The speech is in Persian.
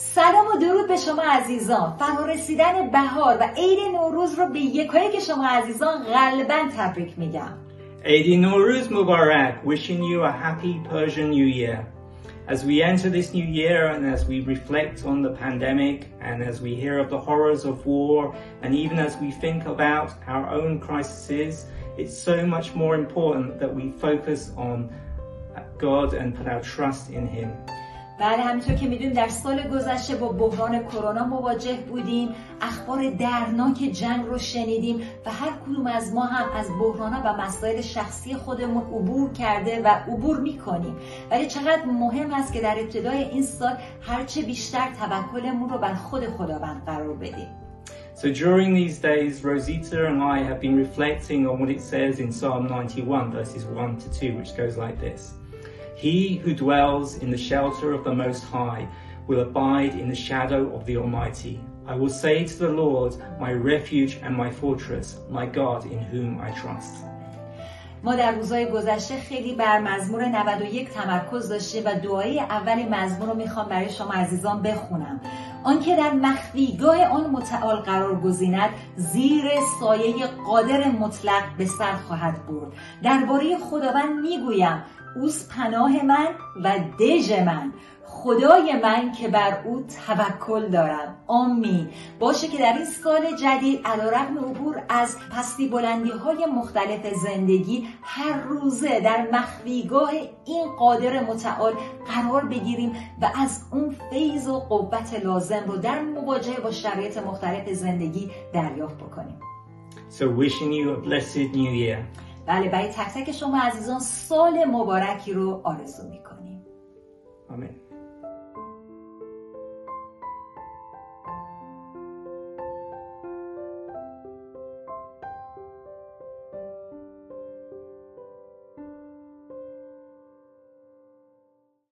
سلام و درود به شما عزیزان فرارسیدن بهار و عید نوروز رو به یکایی که شما عزیزان غالبا تبریک میگم عید نوروز مبارک wishing you a happy Persian New Year As we enter this new year and as we reflect on the pandemic and as we hear of the horrors of war and even as we think about our own crises, it's so much more important that we focus on God and put our trust in Him. بله همینطور که می‌دونیم در سال گذشته با بحران کرونا مواجه بودیم. اخبار درناک جنگ رو شنیدیم و هر کدوم از ما هم از بحران و مسائل شخصی خودمون عبور کرده و عبور می‌کنیم. ولی چقدر مهم است که در ابتدای این سال هرچه بیشتر توکلمون رو بر خود خداوند قرار بدیم. So during these days, Rosita and I have been reflecting on what it says in Psalm 91, verses 1 to 2, which goes like this. He who dwells in the shelter of the Most High will abide in the shadow of the Almighty. I will say to the Lord, my refuge and my fortress, my God in whom I trust. ما در روزهای گذشته خیلی بر مزمور 91 تمرکز داشتیم و دعای اول مزمور رو می‌خوام برای شما عزیزان بخونم آنکه در مخفیگاه آن متعال قرار گزیند زیر سایه قادر مطلق به سر خواهد برد درباره خداوند می‌گویم اوست پناه من و دژ من. خدای من که بر او توکل دارم. آمین. باشه که در این سال جدید علیرغم عبور از پستی بلندی های مختلف زندگی هر روزه در مخفیگاه این قادر متعال قرار بگیریم و از اون فیض و قوت لازم رو در مواجهه با شرایط مختلف زندگی دریافت بکنیم. So wishing you a blessed new year. بله برای تک تک شما عزیزان سال مبارکی رو آرزو می‌کنیم Amen.